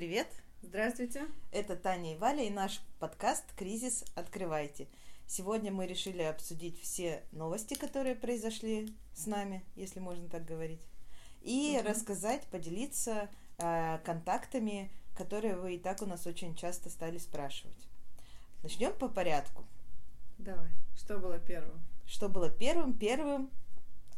привет! Здравствуйте! Это Таня и Валя и наш подкаст «Кризис. Открывайте». Сегодня мы решили обсудить все новости, которые произошли с нами, если можно так говорить, и угу. рассказать, поделиться э, контактами, которые вы и так у нас очень часто стали спрашивать. Начнем по порядку. Давай. Что было первым? Что было первым? Первым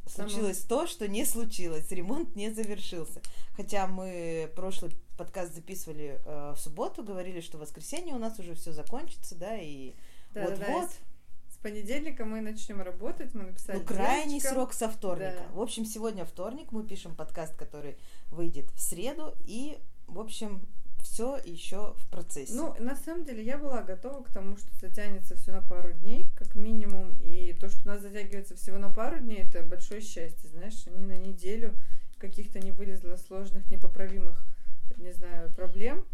случилось то, что не случилось. Ремонт не завершился. Хотя мы прошлый подкаст записывали э, в субботу, говорили, что в воскресенье у нас уже все закончится, да, и да, вот-вот. Да, с понедельника мы начнем работать, мы написали. Ну, крайний девочкам. срок со вторника. Да. В общем, сегодня вторник, мы пишем подкаст, который выйдет в среду, и, в общем, все еще в процессе. Ну, на самом деле, я была готова к тому, что затянется все на пару дней, как минимум. И то, что у нас затягивается всего на пару дней, это большое счастье, знаешь, не на неделю каких-то не вылезло сложных, непоправимых, не знаю, проблем.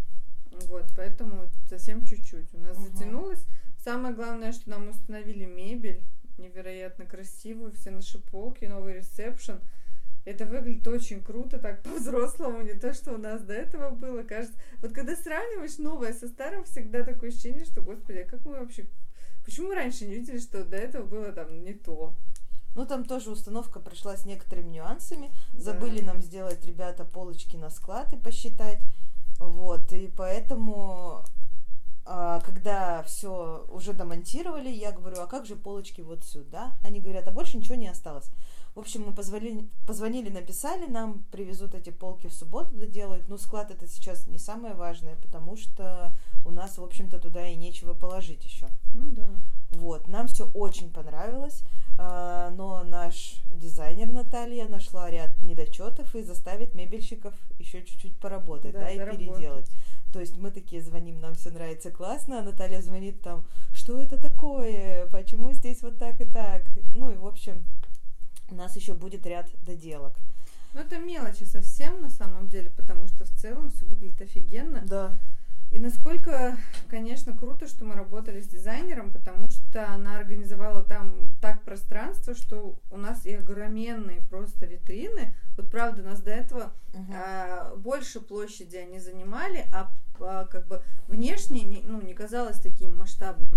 Вот, поэтому совсем чуть-чуть. У нас угу. затянулось. Самое главное, что нам установили мебель невероятно красивую, все наши полки, новый ресепшн. Это выглядит очень круто, так по-взрослому, не то, что у нас до этого было, кажется. Вот когда сравниваешь новое со старым, всегда такое ощущение, что, господи, а как мы вообще... Почему мы раньше не видели, что до этого было там не то? Ну, там тоже установка прошла с некоторыми нюансами. Да. Забыли нам сделать, ребята, полочки на склад и посчитать. Вот, и поэтому, а, когда все уже домонтировали, я говорю, а как же полочки вот сюда? Они говорят, а больше ничего не осталось. В общем, мы позвонили, позвонили, написали, нам привезут эти полки в субботу доделают. Ну, склад это сейчас не самое важное, потому что у нас, в общем-то, туда и нечего положить еще. Ну да. Вот, нам все очень понравилось. А, но наш дизайнер Наталья нашла ряд недочетов и заставит мебельщиков еще чуть-чуть поработать, да, да и переделать. То есть мы такие звоним, нам все нравится классно, а Наталья звонит там, что это такое, почему здесь вот так и так. Ну и в общем, у нас еще будет ряд доделок. Ну это мелочи совсем на самом деле, потому что в целом все выглядит офигенно. Да. И насколько, конечно, круто, что мы работали с дизайнером, потому что она организовала там так пространство, что у нас и огроменные просто витрины. Вот правда, нас до этого uh-huh. а, больше площади они занимали, а, а как бы внешне не, ну, не казалось таким масштабным,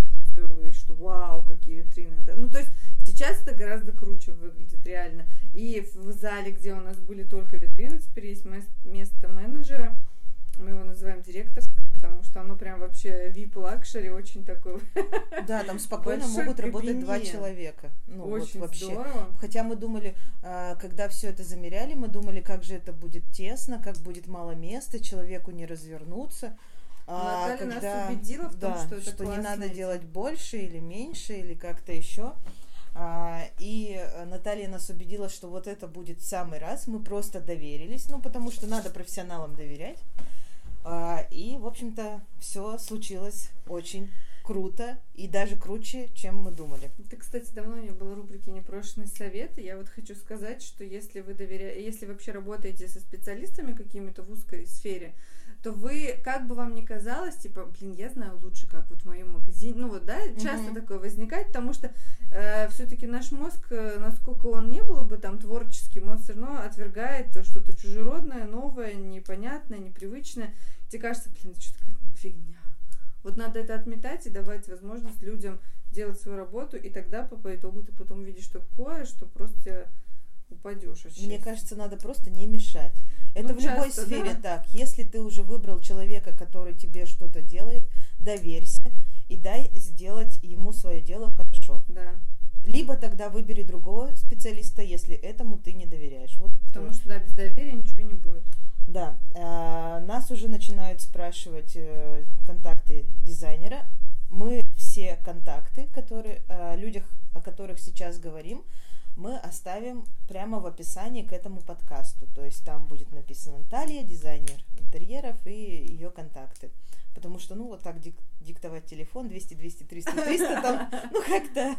что вау, какие витрины. Да? Ну, то есть сейчас это гораздо круче выглядит, реально. И в зале, где у нас были только витрины, теперь есть место менеджера мы его называем директорское, потому что оно прям вообще VIP luxury, очень такой. Да, там спокойно могут работать два человека. Ну, очень вот вообще. здорово. Хотя мы думали, а, когда все это замеряли, мы думали, как же это будет тесно, как будет мало места, человеку не развернуться. А Наталья когда, нас убедила в том, да, что это что не надо делать больше или меньше или как-то еще. А, и Наталья нас убедила, что вот это будет в самый раз. Мы просто доверились, ну потому что надо профессионалам доверять. А, и, в общем-то, все случилось очень круто и даже круче, чем мы думали. Это, кстати, давно не было рубрики «Непрошенный совет». И я вот хочу сказать, что если вы доверяете, если вообще работаете со специалистами какими-то в узкой сфере, то вы, как бы вам ни казалось, типа, блин, я знаю лучше, как вот в моем магазине. Ну вот, да, часто mm-hmm. такое возникает, потому что э, все-таки наш мозг, э, насколько он не был бы там творческим, он все равно отвергает что-то чужеродное, новое, непонятное, непривычное. Тебе кажется, блин, что такая фигня. Вот надо это отметать и давать возможность людям делать свою работу, и тогда по, по итогу ты потом видишь такое, что просто упадешь. Мне кажется, надо просто не мешать. Это ну, в любой часто, сфере да. так. Если ты уже выбрал человека, который тебе что-то делает, доверься и дай сделать ему свое дело хорошо. Да. Либо тогда выбери другого специалиста, если этому ты не доверяешь. Вот Потому что да, без доверия ничего не будет. Да. Э, нас уже начинают спрашивать э, контакты дизайнера. Мы все контакты, которые о людях, о которых сейчас говорим, мы оставим прямо в описании к этому подкасту. То есть там будет написано Наталья, дизайнер интерьеров и ее контакты. потому что, ну, вот так диктовать телефон 200, 200, 300, 300, там, ну, как-то,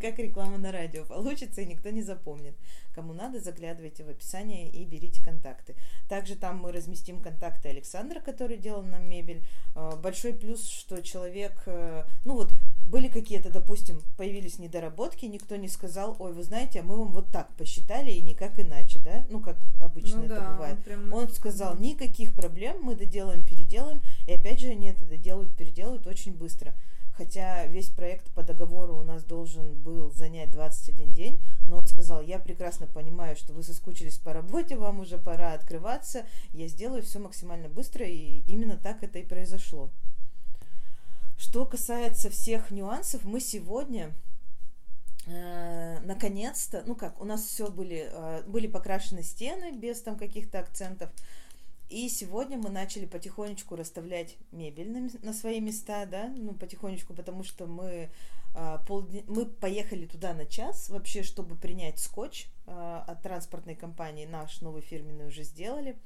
как реклама на радио получится, и никто не запомнит. Кому надо, заглядывайте в описание и берите контакты. Также там мы разместим контакты Александра, который делал нам мебель. А, большой плюс, что человек, э, ну вот, были какие-то, допустим, появились недоработки, никто не сказал, ой, вы знаете, а мы вам вот так посчитали и никак иначе, да? Ну, как обычно ну, это да, бывает. Он, прям... он сказал, никаких проблем, мы доделаем, переделаем. И опять же, они это доделают, переделают очень быстро. Хотя весь проект по договору у нас должен был занять 21 день, но он сказал, я прекрасно понимаю, что вы соскучились по работе, вам уже пора открываться, я сделаю все максимально быстро, и именно так это и произошло. Что касается всех нюансов, мы сегодня э, наконец-то, ну как, у нас все были, э, были покрашены стены без там каких-то акцентов, и сегодня мы начали потихонечку расставлять мебель на, на свои места, да, ну потихонечку, потому что мы э, полдня, мы поехали туда на час вообще, чтобы принять скотч э, от транспортной компании, наш новый фирменный уже сделали,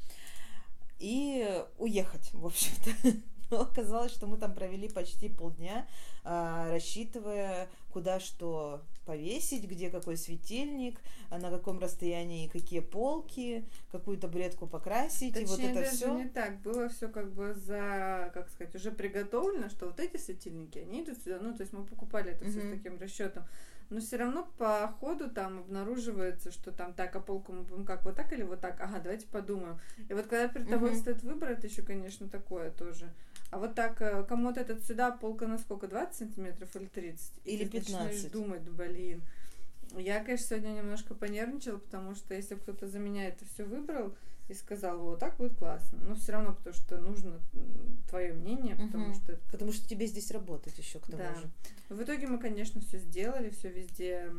и уехать, в общем-то. Но оказалось, что мы там провели почти полдня, а, рассчитывая, куда что повесить, где какой светильник, а на каком расстоянии какие полки, какую табуретку покрасить, Точнее, и вот это даже все. не так, было все как бы за, как сказать, уже приготовлено, что вот эти светильники, они идут сюда, ну, то есть мы покупали это все с таким расчетом но все равно по ходу там обнаруживается, что там так, а полку мы будем как, вот так или вот так? Ага, давайте подумаем. И вот когда перед тобой mm-hmm. стоит выбор, это еще, конечно, такое тоже. А вот так, э, кому вот этот сюда полка на сколько, 20 сантиметров или 30? Или 15. Начинаешь думать, блин. Я, конечно, сегодня немножко понервничала, потому что если кто-то за меня это все выбрал, и сказал, вот так будет классно. Но все равно, потому что нужно твое мнение, потому угу. что... Потому что тебе здесь работать еще к тому да. же. В итоге мы, конечно, все сделали, все везде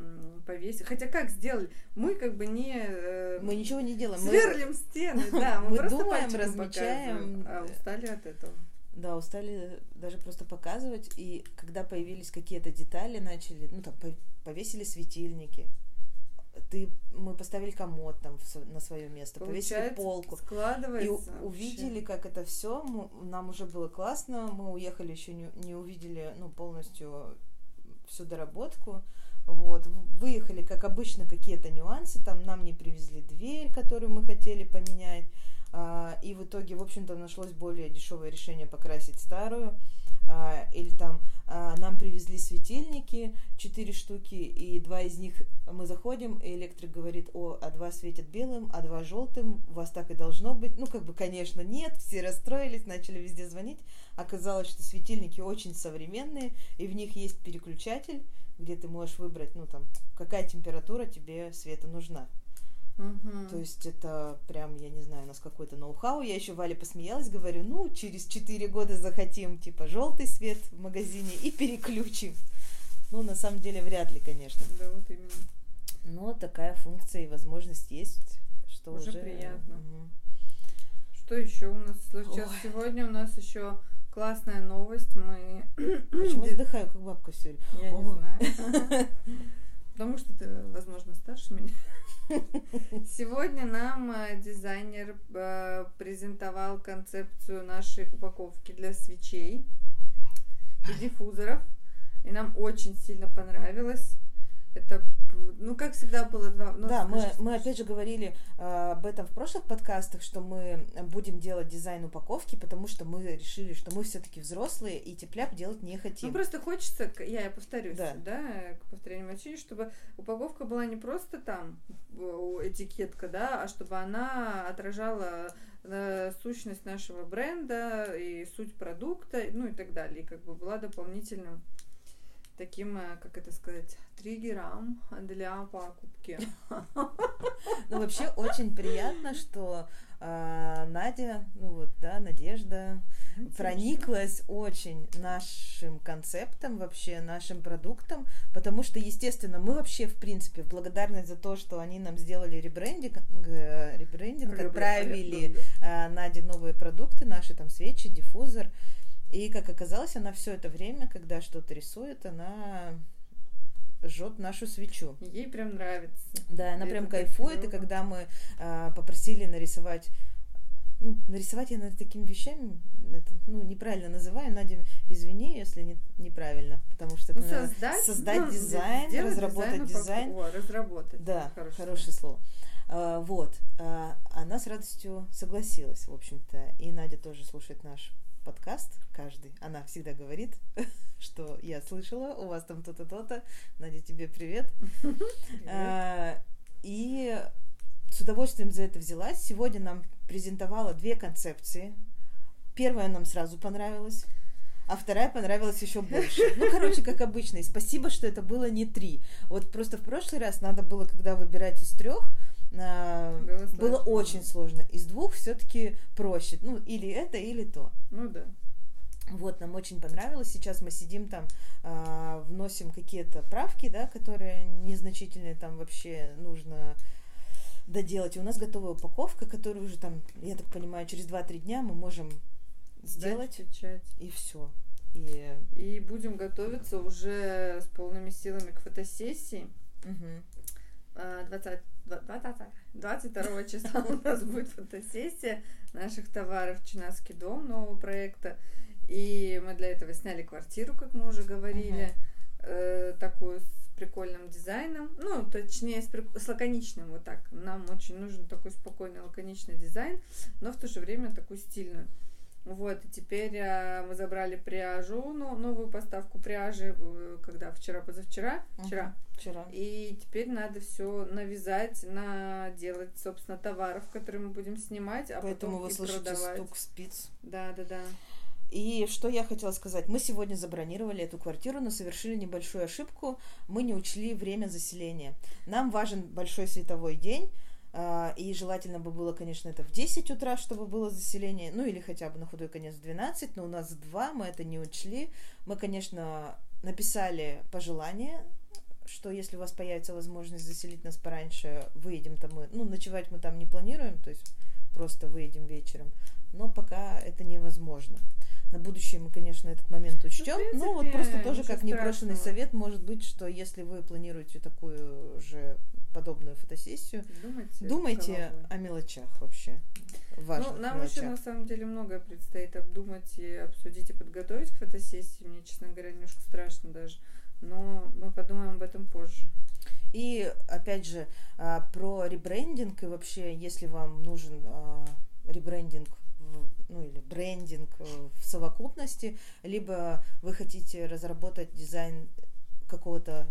повесили. Хотя как сделали? Мы как бы не... Э, мы ничего не делаем. Сверлим мы... стены, да. Мы, мы просто думаем, размечаем. А устали от этого. Да, устали даже просто показывать. И когда появились какие-то детали, начали, ну там, повесили светильники, ты, мы поставили комод там в, на свое место, Получается, повесили полку. Складывается. И увидели, как это все. Нам уже было классно. Мы уехали еще не, не увидели ну, полностью всю доработку. Вот. Выехали, как обычно, какие-то нюансы. Там нам не привезли дверь, которую мы хотели поменять. А, и в итоге, в общем-то, нашлось более дешевое решение покрасить старую. А, или там а, нам привезли светильники, четыре штуки, и два из них мы заходим, и электрик говорит, о, а два светят белым, а два желтым, у вас так и должно быть. Ну, как бы, конечно, нет, все расстроились, начали везде звонить. Оказалось, что светильники очень современные, и в них есть переключатель, где ты можешь выбрать, ну, там, какая температура тебе света нужна. Угу. То есть это прям, я не знаю, у нас какой-то ноу-хау. Я еще Вале посмеялась, говорю, ну, через 4 года захотим, типа, желтый свет в магазине и переключим. Ну, на самом деле, вряд ли, конечно. Да, вот именно. Но такая функция и возможность есть, что уже... Уже приятно. Угу. Что еще у нас случилось? Ой. Сегодня у нас еще классная новость. Мы... Почему я вздыхаю, как бабка сегодня? Я О. не знаю. Потому что ты, возможно, старше меня. Сегодня нам э, дизайнер э, презентовал концепцию нашей упаковки для свечей и диффузоров. И нам очень сильно понравилось. Это, ну, как всегда было два... Ну, да, мы, мы опять же говорили э, об этом в прошлых подкастах, что мы будем делать дизайн упаковки, потому что мы решили, что мы все-таки взрослые и тепляк делать не хотим. Ну, просто хочется, я, я повторюсь, да, да к повторению мочи, чтобы упаковка была не просто там этикетка, да, а чтобы она отражала э, сущность нашего бренда и суть продукта, ну и так далее, и как бы была дополнительным таким, э, как это сказать, триггером для покупки. Ну, вообще очень приятно, что э, Надя, ну вот, да, Надежда, прониклась очень нашим концептом, вообще нашим продуктом, потому что, естественно, мы вообще, в принципе, в благодарность за то, что они нам сделали ребрендинг, э, ребрендинг отправили э, Наде новые продукты, наши там свечи, диффузор, и, как оказалось, она все это время, когда что-то рисует, она жжет нашу свечу. Ей прям нравится. Да, она прям кайфует. И когда мы э, попросили нарисовать ну, нарисовать я над такими вещами, это, ну, неправильно называю, Надя, извини, если не, неправильно, потому что Ну, это надо создать, создать ну, дизайн, разработать дизайн, ну, дизайн. о, разработать. Да, Хорошее хорошее, слово. А, вот, а, она с радостью согласилась, в общем-то, и Надя тоже слушает наш подкаст каждый. Она всегда говорит, что я слышала, у вас там то-то, то-то. Надя, тебе привет. А, И с удовольствием за это взялась. Сегодня нам презентовала две концепции. Первая нам сразу понравилась, а вторая понравилась еще больше. Ну, короче, как обычно. И спасибо, что это было не три. Вот просто в прошлый раз надо было, когда выбирать из трех, Было было сложно. очень сложно. Из двух все-таки проще. Ну, или это, или то. Ну да. Вот, нам очень понравилось. Сейчас мы сидим там, а, вносим какие-то правки, да, которые незначительные, там вообще нужно доделать. И у нас готовая упаковка, которую уже там, я так понимаю, через 2-3 дня мы можем сделать, Сдать, печать. и все. И И будем готовиться уже с полными силами к фотосессии. А, 20, 20, 22 числа у нас будет фотосессия наших товаров Чинаский дом нового проекта. И мы для этого сняли квартиру, как мы уже говорили, э, такую с прикольным дизайном. Ну, точнее, с, прик- с лаконичным вот так. Нам очень нужен такой спокойный, лаконичный дизайн, но в то же время такой стильный. Вот, и теперь а, мы забрали пряжу, ну, новую поставку пряжи, э, когда вчера, позавчера, вчера. Мгм. Вчера. И теперь надо все навязать, наделать, собственно, товаров, которые мы будем снимать, а Поэтому потом вы и слышите продавать. стук спиц. Да, да, да. И что я хотела сказать. Мы сегодня забронировали эту квартиру, но совершили небольшую ошибку. Мы не учли время заселения. Нам важен большой световой день. А, И желательно бы было, конечно, это в 10 утра, чтобы было заселение. Ну или хотя бы на худой конец в 12. Но у нас 2, мы это не учли. Мы, конечно, написали пожелание что если у вас появится возможность заселить нас пораньше, выедем там мы. Ну, ночевать мы там не планируем, то есть просто выедем вечером. Но пока это невозможно. На будущее мы, конечно, этот момент учтем. принципе, Ну, вот просто тоже как непрошенный страшного. совет может быть, что если вы планируете такую же подобную фотосессию, Думайте. думайте о мелочах вообще. Важных Ну, нам еще мелочах. на самом деле многое предстоит обдумать и обсудить и подготовить к фотосессии. Мне, честно говоря, немножко страшно даже. Но мы подумаем об этом позже. И опять же, а, про ребрендинг и вообще, если вам нужен а, ребрендинг, ну или брендинг в совокупности, либо вы хотите разработать дизайн какого-то,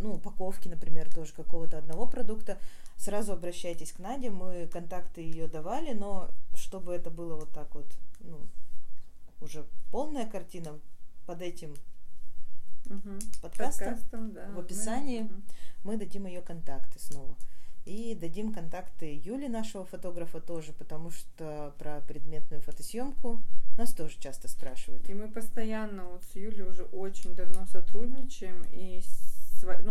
ну, упаковки, например, тоже какого-то одного продукта, сразу обращайтесь к Наде, мы контакты ее давали, но чтобы это было вот так вот, ну, уже полная картина под этим Угу. подкастом, Подкастом, да. в мы- описании. Мгм. мы дадим ее контакты снова. И дадим контакты Юли, нашего фотографа, тоже, потому что про предметную фотосъемку нас тоже часто спрашивают. И мы постоянно вот с Юлей уже очень давно сотрудничаем. И,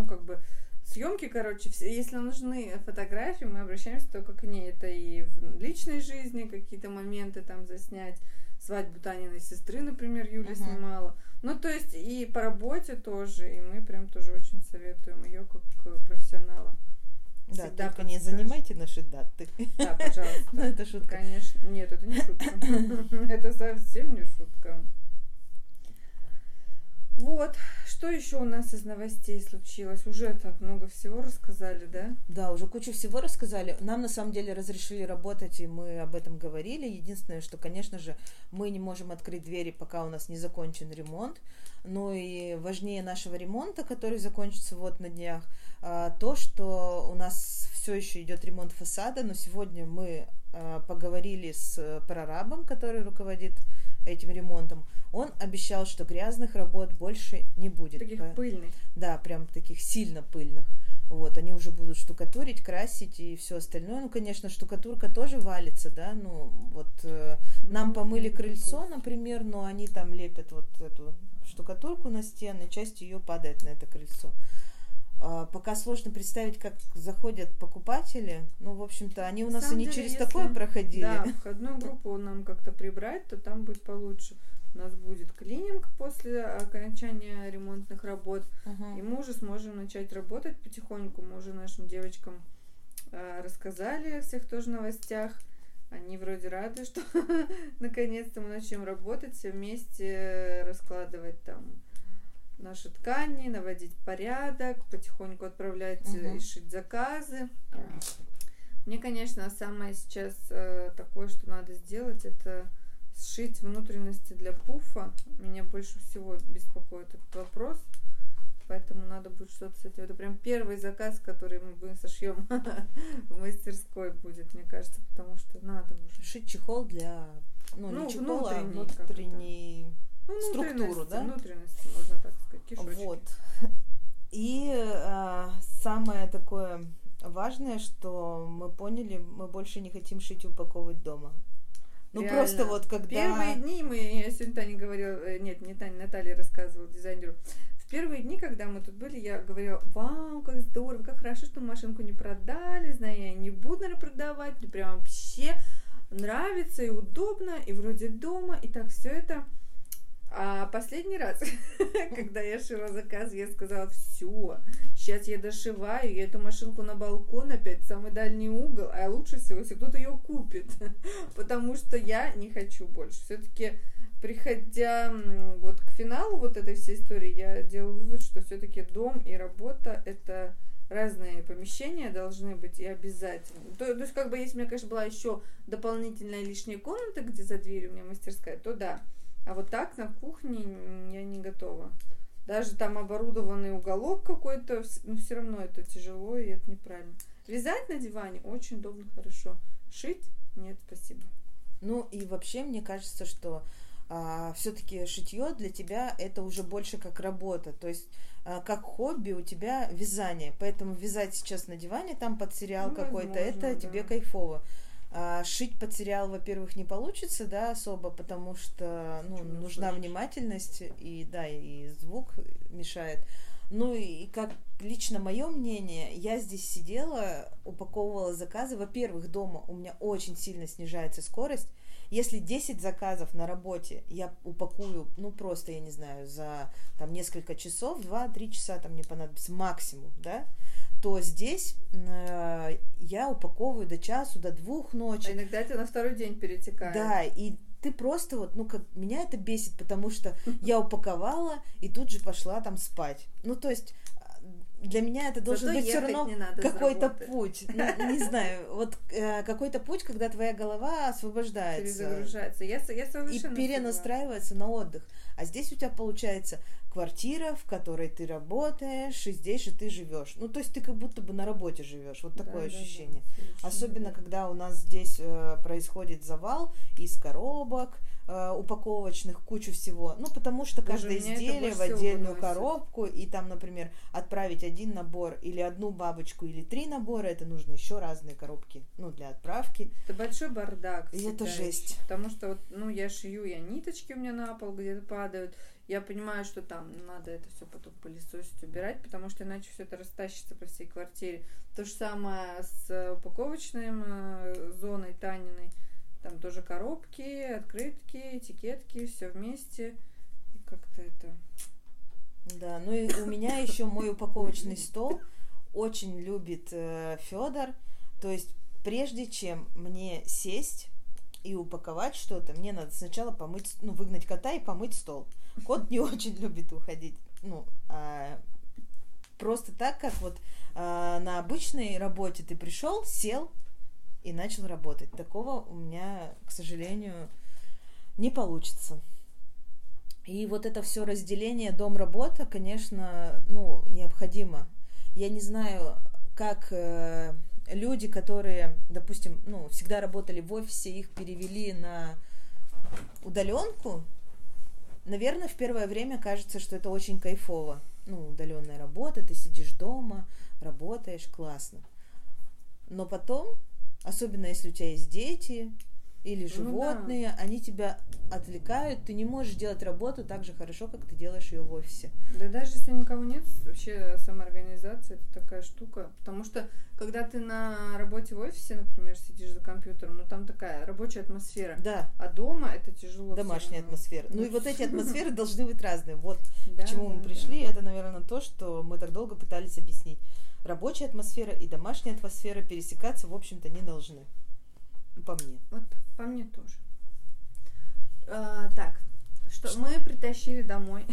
ну, как бы, съемки, короче, все, если нужны фотографии, мы обращаемся только к ней. Это и в личной жизни какие-то моменты там заснять. Свадьбу Таниной сестры, например, Юля Мгм. снимала. Ну, то есть и по работе тоже. И мы прям тоже очень советуем ее как профессионала. Да, Всегда только не занимайте наши даты. Да, пожалуйста. Ну, это шутка. Конечно. Нет, это не шутка. Это совсем не шутка. Вот, что еще у нас из новостей случилось? Уже так много всего рассказали, да? Да, уже кучу всего рассказали. Нам на самом деле разрешили работать, и мы об этом говорили. Единственное, что, конечно же, мы не можем открыть двери, пока у нас не закончен ремонт. Ну и важнее нашего ремонта, который закончится вот на днях, а, то, что у нас все еще идет ремонт фасада, но сегодня мы а, поговорили с прорабом, который руководит этим ремонтом. Он обещал, что грязных работ больше не будет. Таких По- пыльных. да, прям таких сильно пыльных. Вот, они уже будут штукатурить, красить и все остальное. Ну, конечно, штукатурка тоже валится, да, ну, вот э, нам помыли крыльцо, например, но они там лепят вот эту штукатурку на стены, часть ее падает на это крыльцо. А, Пока сложно представить, как заходят покупатели. Ну, в общем-то, они у На нас и не деле, через такое проходили. Да, входную группу нам как-то прибрать, то там будет получше. У нас будет клининг после окончания ремонтных работ. Мгм. И мы уже сможем начать работать потихоньку. Мы уже нашим девочкам э, рассказали о всех тоже новостях. Они вроде рады, что наконец-то мы начнем работать все вместе, раскладывать там наши ткани, наводить порядок, потихоньку отправлять Мгм. и шить заказы. Мне, конечно, самое сейчас э, такое, что надо сделать, это сшить внутренности для пуфа. Меня больше всего беспокоит этот вопрос. Поэтому надо будет что-то с этим. Это прям первый заказ, который мы будем сошьем в мастерской будет, мне кажется, потому что надо уже. Шить чехол для, ну, Ну, не чехол, а внутренний это. внутренний Ну, Структуру, да? Внутренности, можно так сказать, кишочки. Вот. И а, самое такое важное, что мы поняли, мы больше не хотим шить и упаковывать дома. Ну Реально. просто вот когда... Первые дни мы, я сегодня Таня говорила, э, нет, не Таня, Наталья рассказывала дизайнеру. В первые дни, когда мы тут были, я говорила, вау, как здорово, как хорошо, что машинку не продали, знаю, я не буду, наверное, продавать, мне прям вообще нравится и удобно, и вроде дома, и так все это. А последний раз, когда я шила заказ, я сказала, все, сейчас я дошиваю, я эту машинку на балкон опять, в самый дальний угол, а лучше всего, если кто-то ее купит, потому что я не хочу больше. Все-таки, приходя вот к финалу вот этой всей истории, я делаю вывод, что все-таки дом и работа это разные помещения должны быть и обязательно. То, то есть, как бы, если у меня, конечно, была еще дополнительная лишняя комната, где за дверью у меня мастерская, то да. А вот так на кухне я не готова. Даже там оборудованный уголок какой-то, вс- ну все равно это тяжело и это неправильно. Вязать на диване очень удобно, хорошо. Шить? Нет, спасибо. Ну и вообще мне кажется, что все-таки шитье для тебя это уже больше как работа, то есть а, как хобби у тебя вязание, поэтому вязать сейчас на диване там под сериал Ну, какой-то, это возможно, тебе да. кайфово. А, шить под сериал, во-первых, не получится, да, особо, потому что ну, Почему нужна слышишь? внимательность и да, и звук мешает. Ну и как лично мое мнение, я здесь сидела, упаковывала заказы. Во-первых, дома у меня очень сильно снижается скорость. Если 10 заказов на работе я упакую, ну просто, я не знаю, за там несколько часов, 2-3 часа там мне понадобится максимум, да, то здесь э, я упаковываю до часу, до двух ночи. А иногда это на второй день перетекает. Да, и ты просто вот, ну, как меня это бесит, потому что я упаковала и тут же пошла там спать. Ну, то есть для меня это должен Зато быть все равно не какой-то путь. Ну, не знаю, вот э, какой-то путь, когда твоя голова освобождается Перезагружается. Я, я и совершенно перенастраивается на отдых. А здесь у тебя получается квартира, в которой ты работаешь, и здесь же ты живешь. Ну, то есть ты как будто бы на работе живешь. Вот такое Да, да, да, ощущение. совершенно Особенно, когда у нас здесь э, происходит завал из коробок э, упаковочных, кучу всего. Ну, потому что Боже, каждое изделие в отдельную коробку, и там, например, отправить один набор или одну бабочку или три набора, это нужно еще разные коробки, ну, для отправки. Это большой бардак. И это жесть. Потому что вот, ну, я шью, я ниточки у меня на пол где-то падают. Я понимаю, что там надо это все потом пылесосить, убирать, потому что иначе все это растащится по всей квартире. То же самое с э, упаковочной э, зоной Таниной. Там тоже коробки, открытки, этикетки, все вместе. И как-то это... Да, ну и у меня еще мой упаковочный стол очень любит Федор. То есть, прежде чем мне сесть и упаковать что-то, мне надо сначала помыть, ну, выгнать кота и помыть стол. Кот не очень любит уходить. Ну, а просто так, как вот а, на обычной работе ты пришел, сел и начал работать. Такого у меня, к сожалению, не получится. И вот это все разделение дом-работа, конечно, ну, необходимо. Я не знаю, как э, люди, которые, допустим, ну, всегда работали в офисе, их перевели на удаленку. Наверное, в первое время кажется, что это очень кайфово. Ну, удаленная работа, ты сидишь дома, работаешь, классно. Но потом, особенно если у тебя есть дети или Ну да. животные, они тебя отвлекают, ты не можешь делать работу так же хорошо, как ты делаешь ее в офисе. Да даже если никого нет, вообще самоорганизация это такая штука. Потому что когда ты на работе в офисе, например, сидишь за компьютером, ну там такая рабочая атмосфера. Да, А дома это тяжело. домашняя атмосфера. Ну и вот эти атмосферы должны быть разные. Вот Да, к чему мы пришли, да. это, наверное, то, что мы так долго пытались объяснить. Рабочая атмосфера и домашняя атмосфера пересекаться, в общем-то, не должны. По мне. Вот по мне тоже. А, так, что мы притащили домой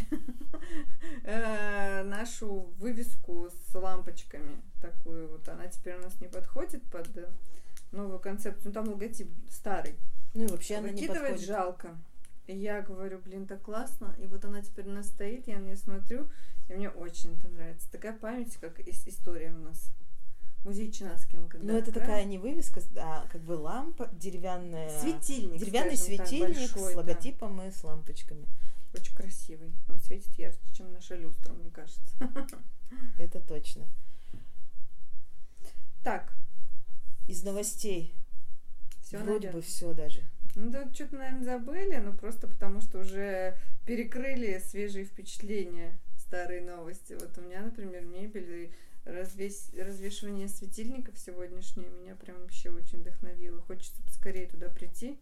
э, нашу вывеску с лампочками. Такую вот. Она теперь у нас не подходит под новую концепцию. Ну, там логотип старый. Ну и вообще она не подходит. жалко. И я говорю, блин, так классно. И вот она теперь у нас стоит, я на нее смотрю, и мне очень это нравится. Такая память, как ис- история у нас. Музей мы когда Ну это открывали. такая не вывеска, а как бы лампа деревянная. Светильник, Деревянный так, светильник большой, с да. логотипом и с лампочками. Очень красивый. Он светит ярче, чем наша люстра, мне кажется. Это точно. Так, Из новостей. все, Вроде бы все даже. Ну да, что-то, наверное, забыли, но просто потому что уже перекрыли свежие впечатления, старые новости. Вот у меня, например, мебель и развесь... развешивание светильников сегодняшнее меня прям вообще очень вдохновило. Хочется поскорее туда прийти.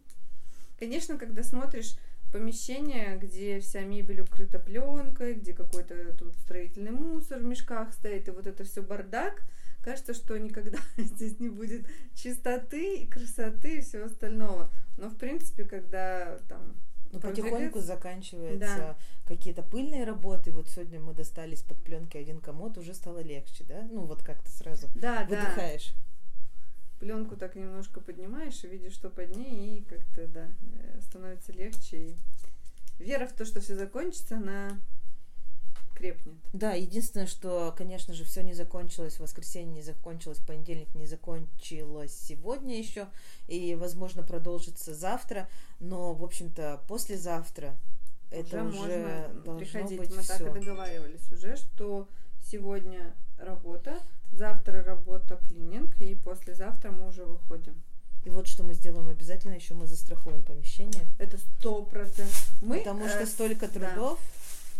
Конечно, когда смотришь помещение, где вся мебель укрыта пленкой, где какой-то тут строительный мусор в мешках стоит, и вот это все бардак, кажется, что никогда здесь не будет чистоты и красоты и всего остального. Но в принципе, когда там Ну, Продвигается. потихоньку заканчиваются Да. какие-то пыльные работы. Вот сегодня мы достали из-под пленки один комод, уже стало легче, да? Ну, вот как-то сразу да, да, выдыхаешь. пленку так немножко поднимаешь и видишь, что под ней, и как-то, да, э, становится легче. И вера в то, что все закончится, она крепнет. Да, единственное, что, конечно же, все не закончилось, воскресенье не закончилось, понедельник не закончилось сегодня еще, и, возможно, продолжится завтра, но, в общем-то, послезавтра это уже, можно должно приходить. быть Мы так все. и договаривались уже, что сегодня работа, завтра работа клининг, и послезавтра мы уже выходим. И вот что мы сделаем обязательно, еще мы застрахуем помещение, Это сто процентов. Мы, потому что э, столько да.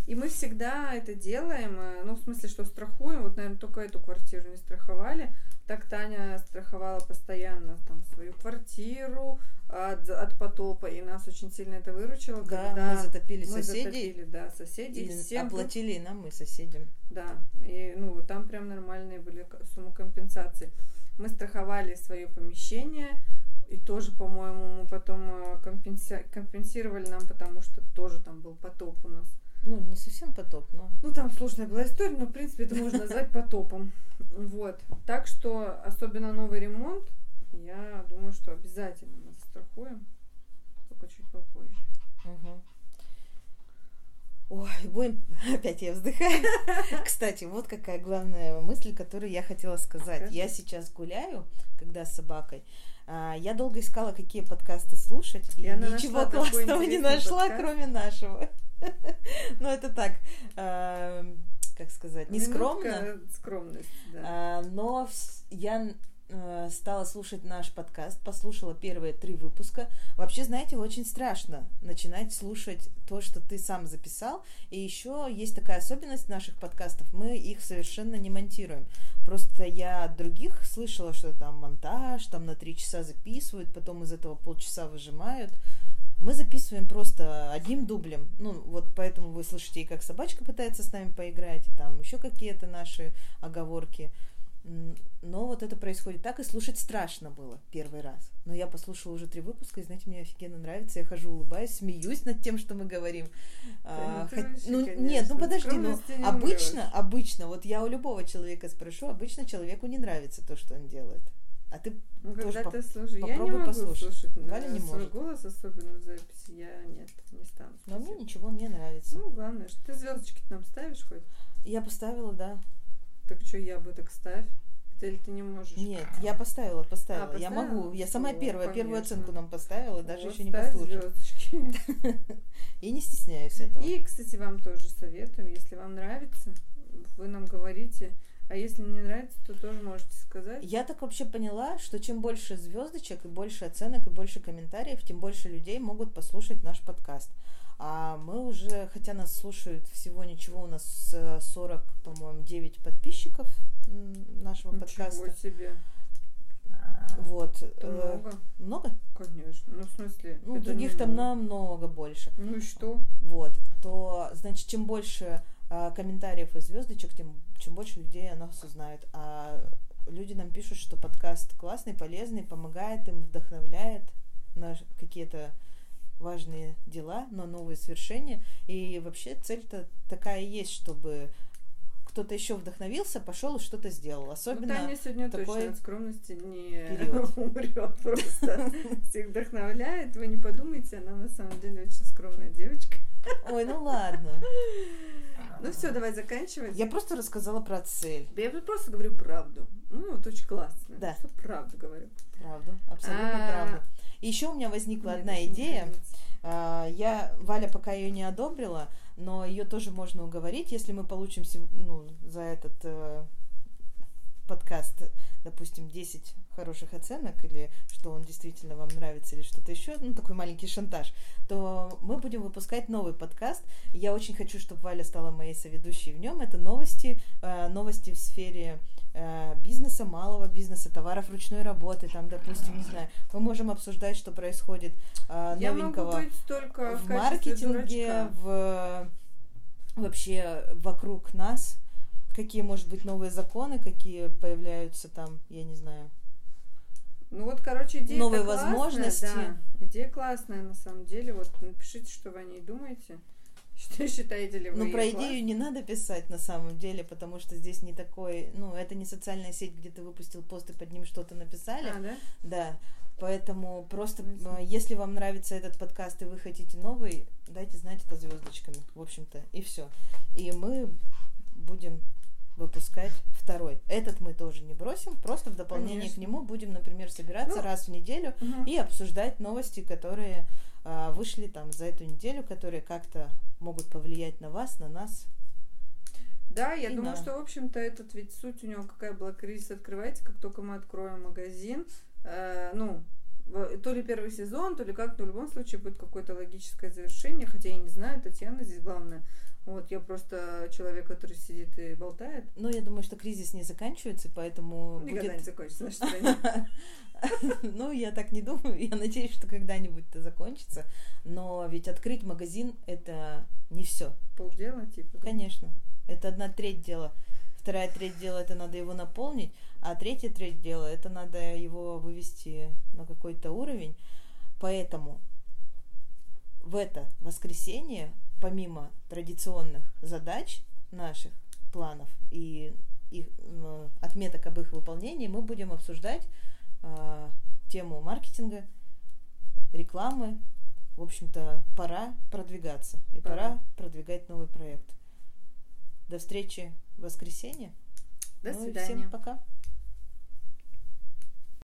И мы всегда это делаем, э, ну, в смысле, что страхуем. Вот, наверное, только эту квартиру не страховали. Так Таня страховала постоянно там свою квартиру от, от потопа, и нас очень сильно это выручило, да, когда мы затопили мы соседей, затопили, да, соседей, и всем оплатили и нам, и соседям. да, и ну там прям нормальные были суммы компенсации. Мы страховали свое помещение, и тоже, по-моему, мы потом э, компенси- компенсировали нам, потому что тоже там был потоп у нас. Ну, не совсем потоп, но... Ну, там сложная была история, но, в принципе, это можно назвать потопом. Вот. Так что, особенно новый ремонт, я думаю, что обязательно мы застрахуем. Только чуть попозже. Мгм. Ой, будем... Опять я вздыхаю. Кстати, вот какая главная мысль, которую я хотела сказать. Я сейчас гуляю, когда с собакой. А, Я долго искала, какие подкасты слушать, и, И ничего классного не нашла, подкаст. кроме нашего. Ну, это так, эм, как сказать, не скромно. Минутка скромности, да. А, Но я стала слушать наш подкаст, послушала первые три выпуска. Вообще, знаете, очень страшно начинать слушать то, что ты сам записал. И еще есть такая особенность наших подкастов, мы их совершенно не монтируем. Просто я от других слышала, что там монтаж, там на три часа записывают, потом из этого полчаса выжимают. Мы записываем просто одним дублем. Ну, вот поэтому вы слышите, и как собачка пытается с нами поиграть, и там еще какие-то наши оговорки. Но вот это происходит так, и слушать страшно было первый раз. Но я послушала уже три выпуска, и знаете, мне офигенно нравится. Я хожу, улыбаюсь, смеюсь над тем, что мы говорим. А, ну ты хот- вообще, ну, конечно, нет, ну подожди, ну обычно, обычно, вот я у любого человека спрошу, обычно человеку не нравится то, что он делает. А ты Ну, тоже когда поп- ты слушаешь, я не могу послушать. слушать Галя э, не свой может. голос, особенно в записи. Я нет, не стану. Но мне ничего, мне нравится. Ну, главное, что ты звездочки нам ставишь хоть. Я поставила, да. Так что я бы так ставь. Или ты не можешь? Нет, я поставила, поставила. А, я поставила? могу. Я сама О, первая, первую конечно. оценку нам поставила, даже Вот, еще не послушала. И не стесняюсь этого. И, кстати, вам тоже советуем, если вам нравится, вы нам говорите. А если не нравится, то тоже можете сказать. Я так вообще поняла, что чем больше звездочек и больше оценок и больше комментариев, тем больше людей могут послушать наш подкаст. А мы уже, хотя нас слушают всего ничего, у нас э, 40, по-моему, 9 подписчиков нашего Ничего подкаста. себе. Вот. Это э, много. много? Конечно. Ну, в смысле. Ну, это других там много. намного больше. Ну и что? Вот, то, значит, чем больше комментариев и звездочек, тем чем больше людей о нас узнают. А люди нам пишут, что подкаст классный, полезный, помогает им, вдохновляет на какие-то важные дела, на новые свершения. И вообще цель-то такая есть, чтобы кто-то еще вдохновился, пошел и что-то сделал. Особенно ну, Таня сегодня такой точно от скромности не период. умрет просто. Всех вдохновляет. Вы не подумайте, она на самом деле очень скромная девочка. Ой, ну ладно. Ну все, давай заканчивать. Я просто рассказала про цель. Я просто говорю правду. Ну, это очень классно. Да. Что правду говорю. Правду, абсолютно А, правду. И еще у меня возникла Мне одна идея. А, Я, Валя пока ее не одобрила, но ее тоже можно уговорить, если мы получим ну, за этот э, подкаст, допустим, 10 хороших оценок, или что он действительно вам нравится, или что-то еще, ну, такой маленький шантаж, то мы будем выпускать новый подкаст. Я очень хочу, чтобы Валя стала моей соведущей в нем. Это новости, э, новости в сфере э, бизнеса, малого бизнеса, товаров ручной работы, там, допустим, не знаю, мы можем обсуждать, что происходит э, Я новенького могу быть только в, в маркетинге, дурачка. в вообще вокруг нас, какие, может быть, новые законы, какие появляются там, я не знаю. Ну вот, короче, идея Новые классная, возможности. Да. Идея классная, на самом деле. Вот напишите, что вы о ней думаете. Что считаете ли вы Ну, про идею не надо писать на самом деле, потому что здесь не такой, ну, это не социальная сеть, где ты выпустил пост и под ним что-то написали. А, да? Да, поэтому просто, э, если вам нравится этот подкаст и вы хотите новый, дайте знать это звездочками, в общем-то, и все. И мы будем выпускать второй. Этот мы тоже не бросим, просто в дополнение Конечно. к нему будем, например, собираться Ну, раз в неделю Мгм. и обсуждать новости, которые а, вышли там за эту неделю, которые как-то могут повлиять на вас, на нас. Да, я И думаю, да. что, в общем-то, этот ведь суть у него какая была, кризис открывайте, как только мы откроем магазин, э, ну, то ли первый сезон, то ли как, но в любом случае будет какое-то логическое завершение, хотя я не знаю, Татьяна здесь главное. Вот, я просто человек, который сидит и болтает. Но я думаю, что кризис не заканчивается, поэтому Никогда будет не закончится в нашей стране. Ну, я так не думаю. Я надеюсь, что когда-нибудь это закончится. Но ведь открыть магазин это не все. Полдела, типа. Конечно. Это одна треть дела. Вторая треть дела это надо его наполнить, а третья треть дела это надо его вывести на какой-то уровень. Поэтому в это воскресенье, помимо традиционных задач наших планов и их, отметок об их выполнении, мы будем обсуждать а, тему маркетинга, рекламы. В общем-то, пора продвигаться и Пора. пора продвигать новый проект. До встречи в воскресенье. До Ну свидания. всем пока.